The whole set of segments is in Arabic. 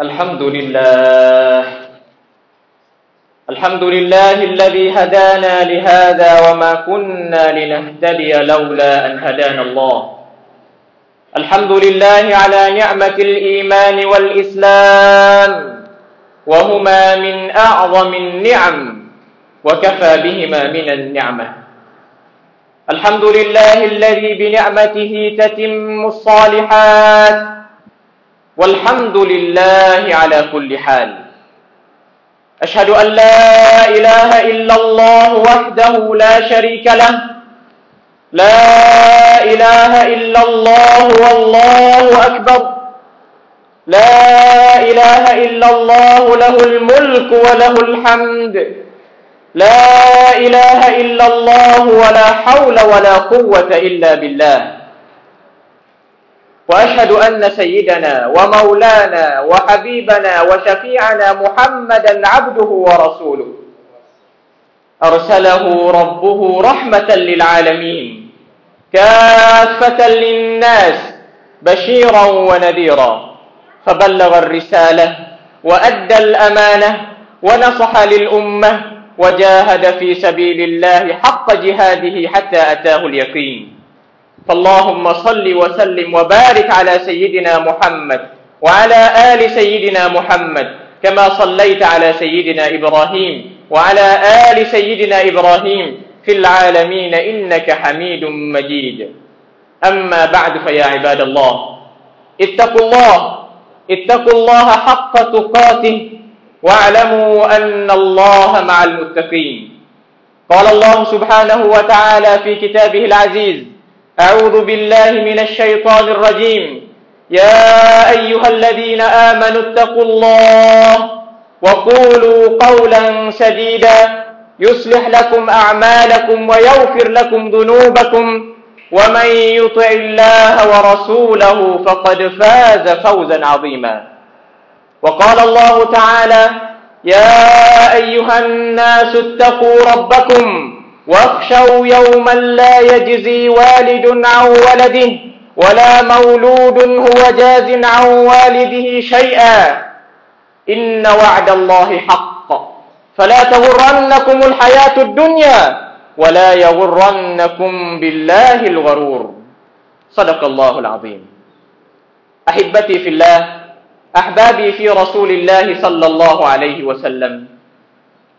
الحمد لله الحمد لله الذي هدانا لهذا وما كنا لنهتدي لولا أن هدانا الله. الحمد لله على نعمة الإيمان والإسلام وهما من أعظم النعم وكفى بهما من النعمة. الحمد لله الذي بنعمته تتم الصالحات والحمد لله على كل حال. أشهد أن لا إله إلا الله وحده لا شريك له. لا إله إلا الله والله أكبر. لا إله إلا الله له الملك وله الحمد. لا إله إلا الله ولا حول ولا قوة إلا بالله. وأشهد أن سيدنا ومولانا وحبيبنا وشفيعنا محمدا عبده ورسوله. أرسله ربه رحمة للعالمين كافة للناس بشيرا ونذيرا. فبلغ الرسالة وأدى الأمانة ونصح للأمة وجاهد في سبيل الله حق جهاده حتى أتاه اليقين. فاللهم صل وسلم وبارك على سيدنا محمد وعلى آل سيدنا محمد كما صليت على سيدنا إبراهيم وعلى آل سيدنا إبراهيم في العالمين إنك حميد مجيد. أما بعد فيا عباد الله اتقوا الله اتقوا الله حق تقاته واعلموا أن الله مع المتقين. قال الله سبحانه وتعالى في كتابه العزيز أعوذ بالله من الشيطان الرجيم. يا أيها الذين آمنوا اتقوا الله وقولوا قولا سديدا. يصلح لكم أعمالكم ويغفر لكم ذنوبكم. ومن يطع الله ورسوله فقد فاز فوزا عظيما. وقال الله تعالى يا أيها الناس اتقوا ربكم واخشوا يوما لا يجزي والد عن ولده ولا مولود هو جاز عن والده شيئا. إن وعد الله حق. فلا تغرنكم الحياة الدنيا ولا يغرنكم بالله الغرور. صدق الله العظيم. أحبتي في الله أحبابي في رسول الله صلى الله عليه وسلم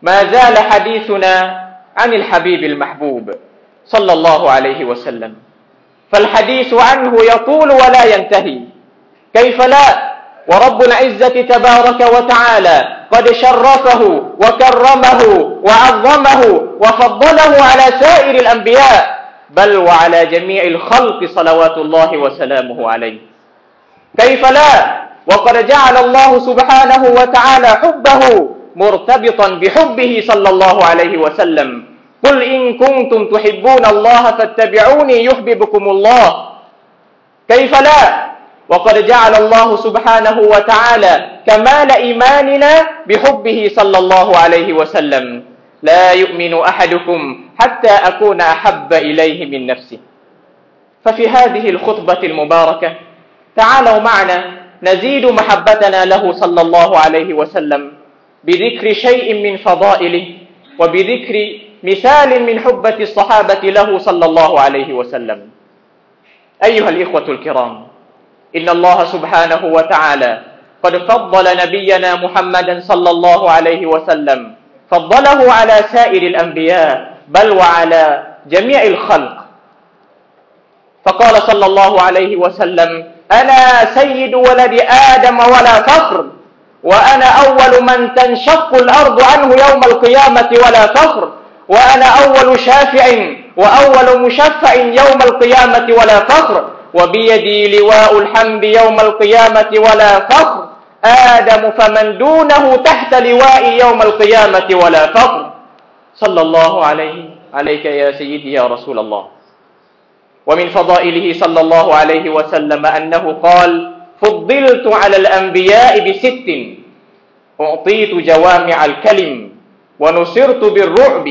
ما زال حديثنا عن الحبيب المحبوب صلى الله عليه وسلم. فالحديث عنه يطول ولا ينتهي. كيف لا؟ ورب العزة تبارك وتعالى قد شرفه وكرمه وعظمه وفضله على سائر الأنبياء بل وعلى جميع الخلق صلوات الله وسلامه عليه. كيف لا؟ وقد جعل الله سبحانه وتعالى حبه مرتبطا بحبه صلى الله عليه وسلم. قل إن كنتم تحبون الله فاتبعوني يحببكم الله. كيف لا؟ وقد جعل الله سبحانه وتعالى كمال إيماننا بحبه صلى الله عليه وسلم. لا يؤمن أحدكم حتى أكون أحب إليه من نفسه. ففي هذه الخطبة المباركة تعالوا معنا نزيد محبتنا له صلى الله عليه وسلم. بذكر شيء من فضائله وبذكر مثال من حبة الصحابة له صلى الله عليه وسلم. أيها الإخوة الكرام إن الله سبحانه وتعالى قد فضل نبينا محمدا صلى الله عليه وسلم فضله على سائر الأنبياء بل وعلى جميع الخلق. فقال صلى الله عليه وسلم أنا سيد ولد آدم ولا فخر؟ وأنا أول من تنشق الأرض عنه يوم القيامة ولا فخر. وأنا أول شافع وأول مشفع يوم القيامة ولا فخر. وبيدي لواء الحمد يوم القيامة ولا فخر. آدم فمن دونه تحت لوائي يوم القيامة ولا فخر. صلى الله عليه عليك يا سيدي يا رسول الله. ومن فضائله صلى الله عليه وسلم أنه قال فضلت على الأنبياء بست. أعطيت جوامع الكلم ونصرت بالرعب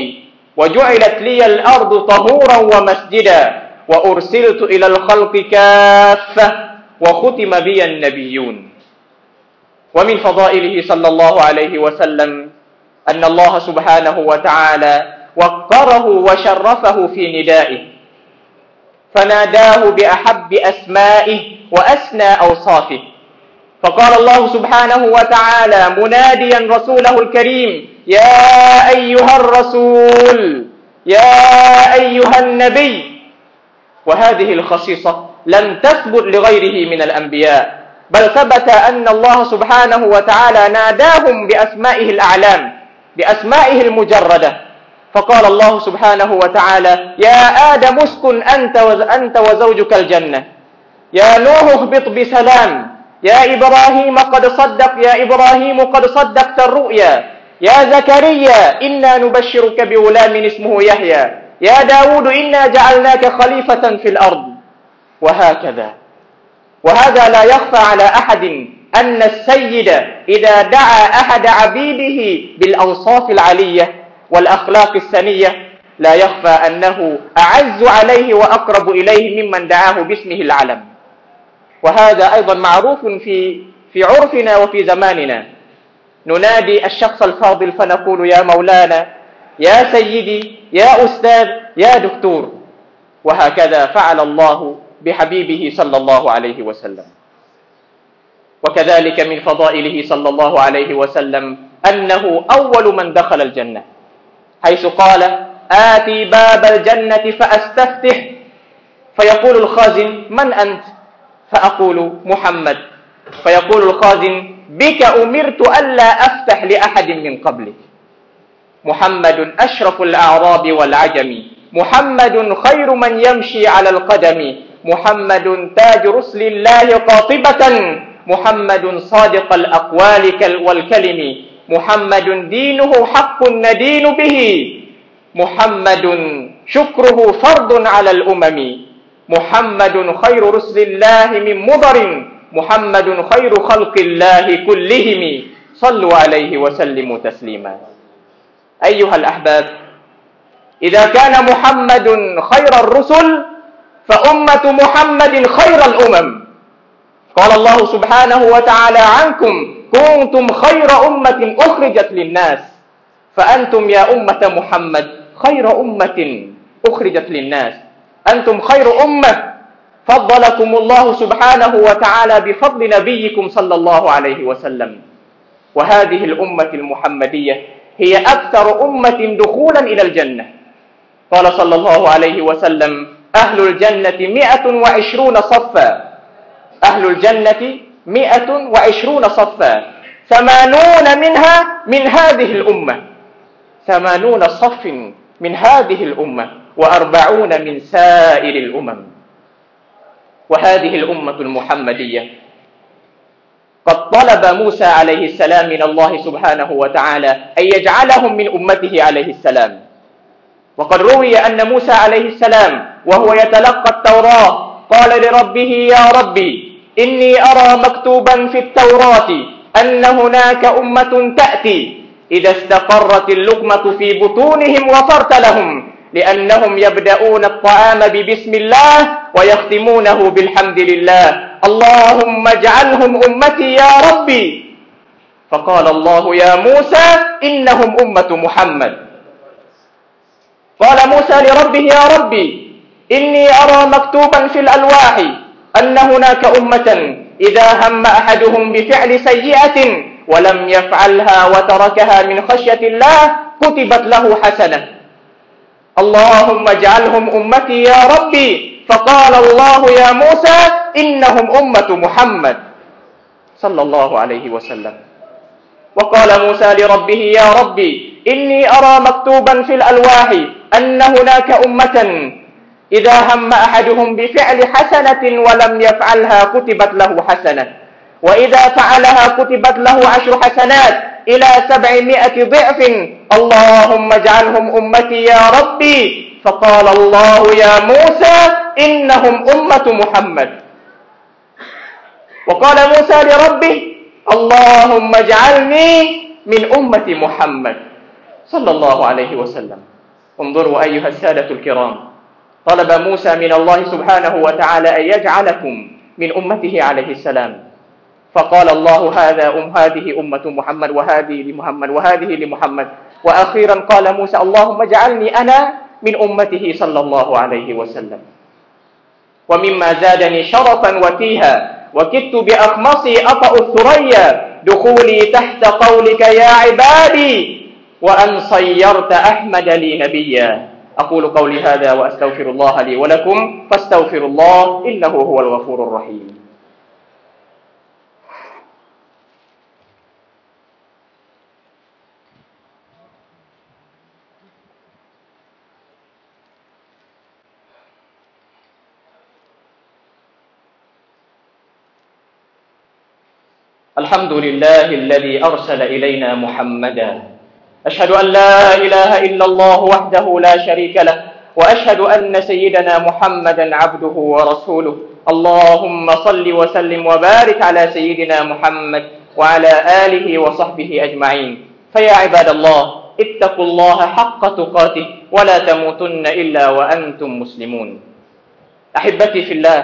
وجعلت لي الأرض طهورا ومسجدا وأرسلت إلى الخلق كافة وختم بي النبيون. ومن فضائله صلى الله عليه وسلم أن الله سبحانه وتعالى وقره وشرفه في ندائه. فناداه بأحب أسمائه وأسنى أوصافه. فقال الله سبحانه وتعالى مناديا رسوله الكريم يا أيها الرسول يا أيها النبي. وهذه الخصيصة لم تثبت لغيره من الأنبياء بل ثبت أن الله سبحانه وتعالى ناداهم بأسمائه الأعلام بأسمائه المجردة. فقال الله سبحانه وتعالى يا آدم اسكن أنت أنت وزوجك الجنة. يا نوح اهبط بسلام. يا إبراهيم قد صدق. يا إبراهيم قد صدقت الرؤيا. يا زكريا إنا نبشرك بغلام اسمه يحيى. يا داود إنا جعلناك خليفة في الأرض. وهكذا. وهذا لا يخفى على أحد أن السيد إذا دعا أحد عبيده بالأوصاف العلية والأخلاق السنية لا يخفى أنه أعز عليه وأقرب إليه ممن دعاه باسمه العلم. وهذا أيضا معروف في في عرفنا وفي زماننا. ننادي الشخص الفاضل فنقول يا مولانا يا سيدي يا أستاذ يا دكتور. وهكذا فعل الله بحبيبه صلى الله عليه وسلم. وكذلك من فضائله صلى الله عليه وسلم أنه أول من دخل الجنة. حيث قال آتي باب الجنة فأستفتح. فيقول الخازن من أنت؟ فأقول محمد. فيقول الخازن بك أمرت ألا أفتح لأحد من قبلك. محمد أشرف الأعراب والعجم. محمد خير من يمشي على القدم. محمد تاج رسل الله قاطبة. محمد صادق الأقوال والكلم. محمد دينه حق ندين به. محمد شكره فرض على الأمم. محمد خير رسل الله من مضر. محمد خير خلق الله كلهم. صلوا عليه وسلموا تسليما. أيها الأحباب إذا كان محمد خير الرسل فأمة محمد خير الأمم. قال الله سبحانه وتعالى عنكم كنتم خير أمة أخرجت للناس. فأنتم يا أمة محمد خير أمة أخرجت للناس. أنتم خير أمة. فضلكم الله سبحانه وتعالى بفضل نبيكم صلى الله عليه وسلم. وهذه الأمة المحمدية هي أكثر أمة دخولا إلى الجنة. قال صلى الله عليه وسلم أهل الجنة مئة وعشرون صفا. أهل الجنة مئة وعشرون صفا. ثمانون منها من هذه الأمة. ثمانون صف من هذه الأمة وأربعون من سائر الأمم. وهذه الأمة المحمدية. قد طلب موسى عليه السلام من الله سبحانه وتعالى أن يجعلهم من أمته عليه السلام. وقد روي أن موسى عليه السلام وهو يتلقى التوراة قال لربه يا ربي إني أرى مكتوبا في التوراة أن هناك أمة تأتي. إذا استقرت اللقمة في بطونهم وفرت لهم لأنهم يبدأون الطعام ببسم الله ويختمونه بالحمد لله. اللهم اجعلهم أمتي يا ربي. فقال الله يا موسى إنهم أمة محمد. قال موسى لربه يا ربي إني أرى مكتوبا في الألواح أن هناك أمة إذا هم أحدهم بفعل سيئة ولم يفعلها وتركها من خشية الله كتبت له حسنة. اللهم اجعلهم أمتي يا ربي. فقال الله يا موسى إنهم أمة محمد. صلى الله عليه وسلم. وقال موسى لربه يا ربي إني أرى مكتوبا في الألواح أن هناك أمة إذا هم أحدهم بفعل حسنة ولم يفعلها كتبت له حسنة. وإذا فعلها كتبت له عشر حسنات إلى سبعمائة ضعف اللهم اجعلهم أمتي يا ربي. فقال الله يا موسى إنهم أمة محمد. وقال موسى لربه اللهم اجعلني من أمة محمد. صلى الله عليه وسلم. انظروا أيها السادة الكرام. طلب موسى من الله سبحانه وتعالى أن يجعلكم من أمته عليه السلام. فقال الله هذا أم هذه أمة محمد وهذه لمحمد وهذه لمحمد. وأخيرا قال موسى اللهم اجعلني أنا من أمته صلى الله عليه وسلم. ومما زادني شرفا وتيها وكدت بأخمصي أطأ الثريا دخولي تحت قولك يا عبادي وأن صيرت أحمد لي نبيا. أقول قولي هذا وأستغفر الله لي ولكم فاستغفروا الله إنه هو الغفور الرحيم. الحمد لله الذي أرسل إلينا محمدا أشهد أن لا إله إلا الله وحده لا شريك له وأشهد أن سيدنا محمدا عبده ورسوله. اللهم صل وسلم وبارك على سيدنا محمد وعلى آله وصحبه أجمعين. فيا عباد الله اتقوا الله حق تقاته ولا تموتن إلا وأنتم مسلمون. أحبتي في الله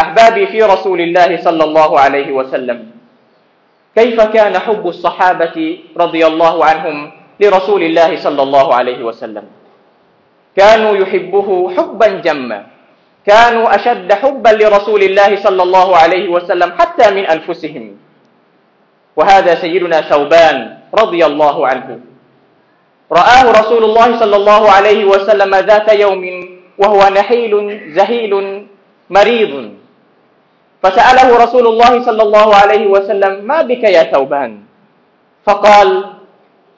أحبابي في رسول الله صلى الله عليه وسلم كيف كان حب الصحابة رضي الله عنهم لرسول الله صلى الله عليه وسلم. كانوا يحبه حبا جما. كانوا أشد حبا لرسول الله صلى الله عليه وسلم حتى من أنفسهم. وهذا سيدنا ثوبان رضي الله عنه. رآه رسول الله صلى الله عليه وسلم ذات يوم وهو نحيل زهيل مريض. فسأله رسول الله صلى الله عليه وسلم ما بك يا ثوبان؟ فقال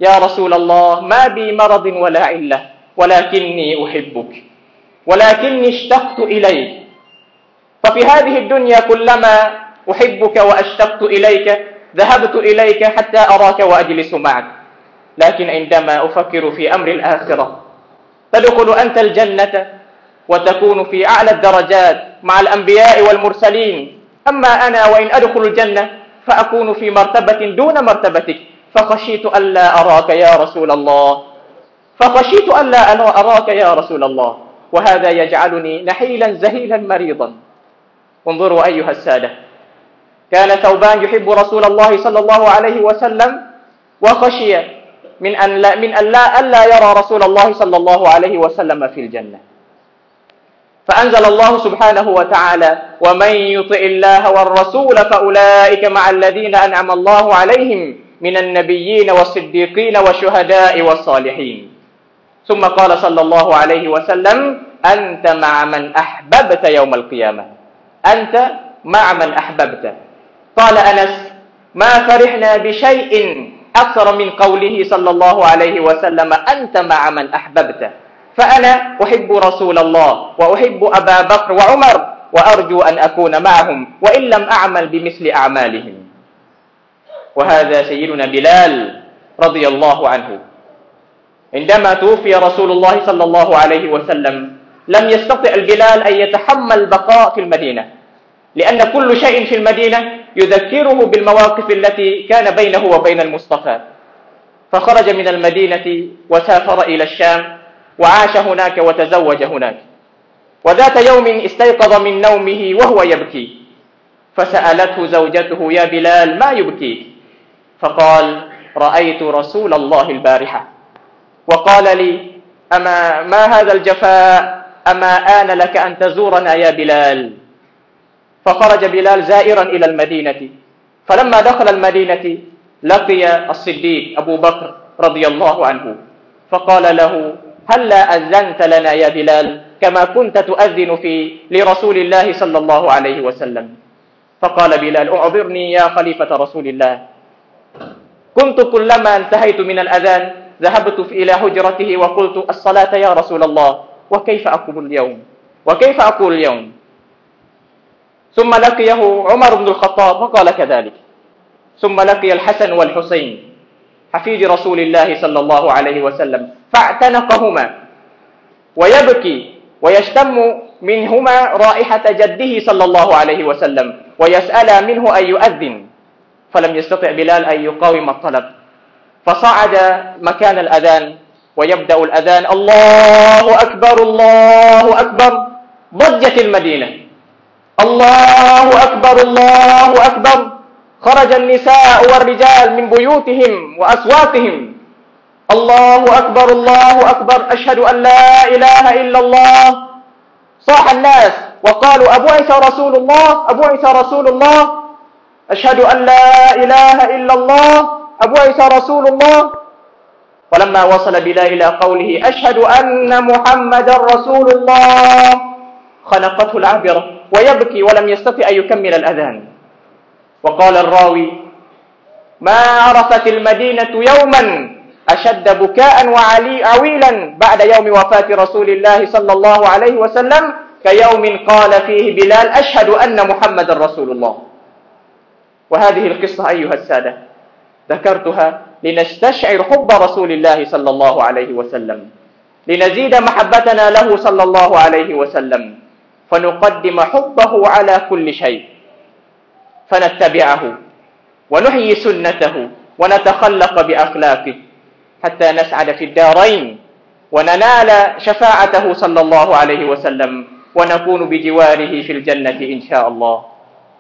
يا رسول الله ما بي مرض ولا علة ولكني أحبك ولكني اشتقت إليك. ففي هذه الدنيا كلما أحبك وأشتقت إليك ذهبت إليك حتى أراك وأجلس معك. لكن عندما أفكر في أمر الآخرة تدخل أنت الجنة وتكون في أعلى الدرجات مع الأنبياء والمرسلين. أما أنا وإن أدخل الجنة فأكون في مرتبة دون مرتبتك. فخشيت ألا أراك يا رسول الله. فخشيت ألا أراك يا رسول الله. وهذا يجعلني نحيلا زهيلا مريضا. انظروا أيها السادة. كان ثوبان يحب رسول الله صلى الله عليه وسلم وخشي من أن لا من أن لا ألا يرى رسول الله صلى الله عليه وسلم في الجنة. فأنزل الله سبحانه وتعالى ومن يطع الله والرسول فأولئك مع الذين أنعم الله عليهم من النبيين والصديقين والشهداء والصالحين. ثم قال صلى الله عليه وسلم أنت مع من أحببت يوم القيامة. أنت مع من أحببت. قال أنس ما فرحنا بشيء أكثر من قوله صلى الله عليه وسلم أنت مع من أحببت. فأنا أحب رسول الله وأحب أبا بكر وعمر وأرجو أن أكون معهم وإن لم أعمل بمثل أعمالهم. وهذا سيدنا بلال رضي الله عنه. عندما توفي رسول الله صلى الله عليه وسلم لم يستطع البلال أن يتحمل البقاء في المدينة لأن كل شيء في المدينة يذكره بالمواقف التي كان بينه وبين المصطفى. فخرج من المدينة وسافر إلى الشام وعاش هناك وتزوج هناك. وذات يوم استيقظ من نومه وهو يبكي فسألته زوجته يا بلال ما يبكيك؟ فقال رأيت رسول الله البارحة. وقال لي أما ما هذا الجفاء؟ أما آن لك أن تزورنا يا بلال. فخرج بلال زائرا إلى المدينة. فلما دخل المدينة لقي الصديق أبو بكر رضي الله عنه. فقال له هلا أذنت لنا يا بلال كما كنت تؤذن في لرسول الله صلى الله عليه وسلم؟ فقال بلال أعذرني يا خليفة رسول الله. كنت كلما انتهيت من الأذان ذهبت إلى هجرته وقلت الصلاة يا رسول الله. وكيف أقول اليوم؟ وكيف أقول اليوم؟ ثم لقيه عمر بن الخطاب فقال كذلك. ثم لقي الحسن والحسين حفيد رسول الله صلى الله عليه وسلم فاعتنقهما ويبكي ويشتم منهما رائحة جده صلى الله عليه وسلم ويسأل منه أن يؤذن. فلم يستطع بلال أن يقاوم الطلب. فصعد مكان الأذان ويبدأ الأذان الله أكبر الله أكبر. ضجت المدينة. الله أكبر الله أكبر. خرج النساء والرجال من بيوتهم وأسواقهم. الله أكبر الله أكبر. أشهد أن لا إله إلا الله. صاح الناس وقالوا أبعث رسول الله أبعث رسول الله. أشهد أن لا إله إلا الله أبعث رسول الله. ولما وصل بلا إلى قوله أشهد أن محمد رسول الله خنقته العبرة ويبكي ولم يستطع أن يكمل الأذان. وقال الراوي ما عرفت المدينة يوما أشد بكاء وعلي عويلا بعد يوم وفاة رسول الله صلى الله عليه وسلم كيوم قال فيه بلال أشهد أن محمد رسول الله. وهذه القصة أيها السادة ذكرتها لنستشعر حب رسول الله صلى الله عليه وسلم لنزيد محبتنا له صلى الله عليه وسلم فنقدم حبه على كل شيء فنتبعه ونحيي سنته ونتخلق بأخلاقه حتى نسعد في الدارين وننال شفاعته صلى الله عليه وسلم ونكون بجواره في الجنة إن شاء الله.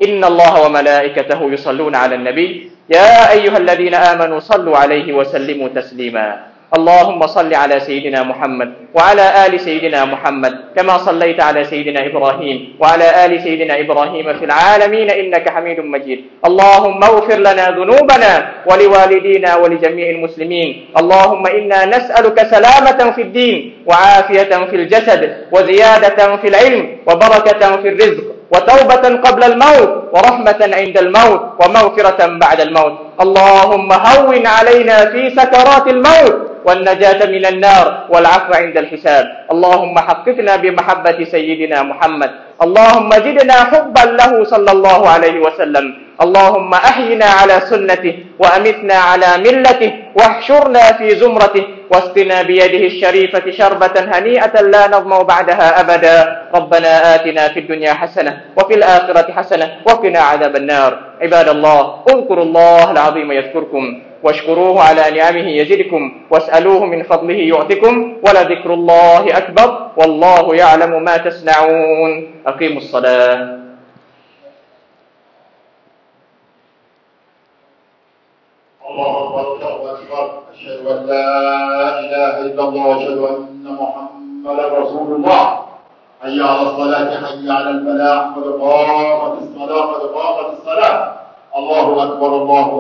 إن الله وملائكته يصلون على النبي. يا أيها الذين آمنوا صلوا عليه وسلموا تسليما. اللهم صل على سيدنا محمد وعلى آل سيدنا محمد كما صليت على سيدنا إبراهيم وعلى آل سيدنا إبراهيم في العالمين إنك حميد مجيد. اللهم اغفر لنا ذنوبنا ولوالدينا ولجميع المسلمين. اللهم إنا نسألك سلامة في الدين وعافية في الجسد وزيادة في العلم وبركة في الرزق. وتوبة قبل الموت ورحمة عند الموت ومغفرة بعد الموت. اللهم هون علينا في سكرات الموت والنجاة من النار والعفو عند الحساب. اللهم حققنا بمحبة سيدنا محمد. اللهم زدنا حبا له صلى الله عليه وسلم. اللهم أحينا على سنته وأمتنا على ملته واحشرنا في زمرته واسقنا بيده الشريفة شربة هنيئة لا نظمأ بعدها أبدا. ربنا آتنا في الدنيا حسنة وفي الآخرة حسنة وقنا عذاب النار. عباد الله اذكروا الله العظيم يذكركم واشكروه على نعمه يزدكم واسألوه من فضله يعطكم ولذكر الله أكبر والله يعلم ما تصنعون. أقيموا الصلاة الله أكبر الله أكبر أشهد أن لا إله إلا الله وأشهد أن محمدا رسول الله. حي على الصلاة حي على الفلاح قد قامت الصلاة قد قامت الصلاة. الله أكبر الله